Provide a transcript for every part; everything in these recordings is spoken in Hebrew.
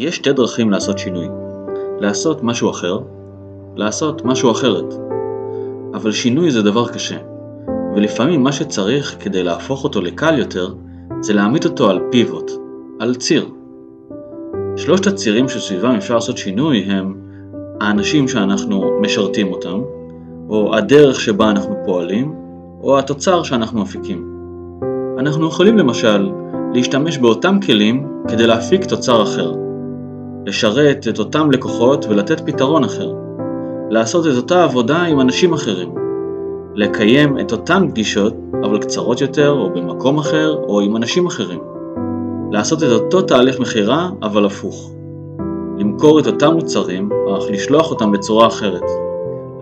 יש שתי דרכים לעשות שינוי. לעשות משהו אחר, לעשות משהו אחרת. אבל שינוי זה דבר קשה, ולפעמים מה שצריך כדי להפוך אותו לקל יותר, זה להעמיד אותו על פיבוט, על ציר. שלושת הצירים שסביבם אפשר לעשות שינוי הם האנשים שאנחנו משרתים אותם, או הדרך שבה אנחנו פועלים, או התוצר שאנחנו מפיקים. אנחנו יכולים למשל להשתמש באותם כלים כדי להפיק תוצר אחר, לשרת את אותם לקוחות ולתת פתרון אחר, לעשות את אותה עבודה עם אנשים אחרים, לקיים את אותן פגישות, אבל קצרות יותר, או במקום אחר, או עם אנשים אחרים, לעשות את אותו תהליך מכירה, אבל הפוך, למכור את אותם מוצרים, אך לשלוח אותם בצורה אחרת,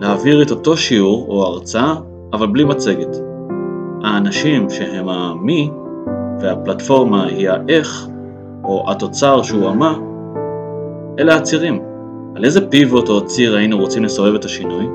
להעביר את אותו שיעור או הרצאה, אבל בלי מצגת. האנשים שהם המי, והפלטפורמה היא האיך, או התוצר שהוא המה, אלה הצירים. על איזה פיבוט או ציר היינו רוצים לסובב את השינוי?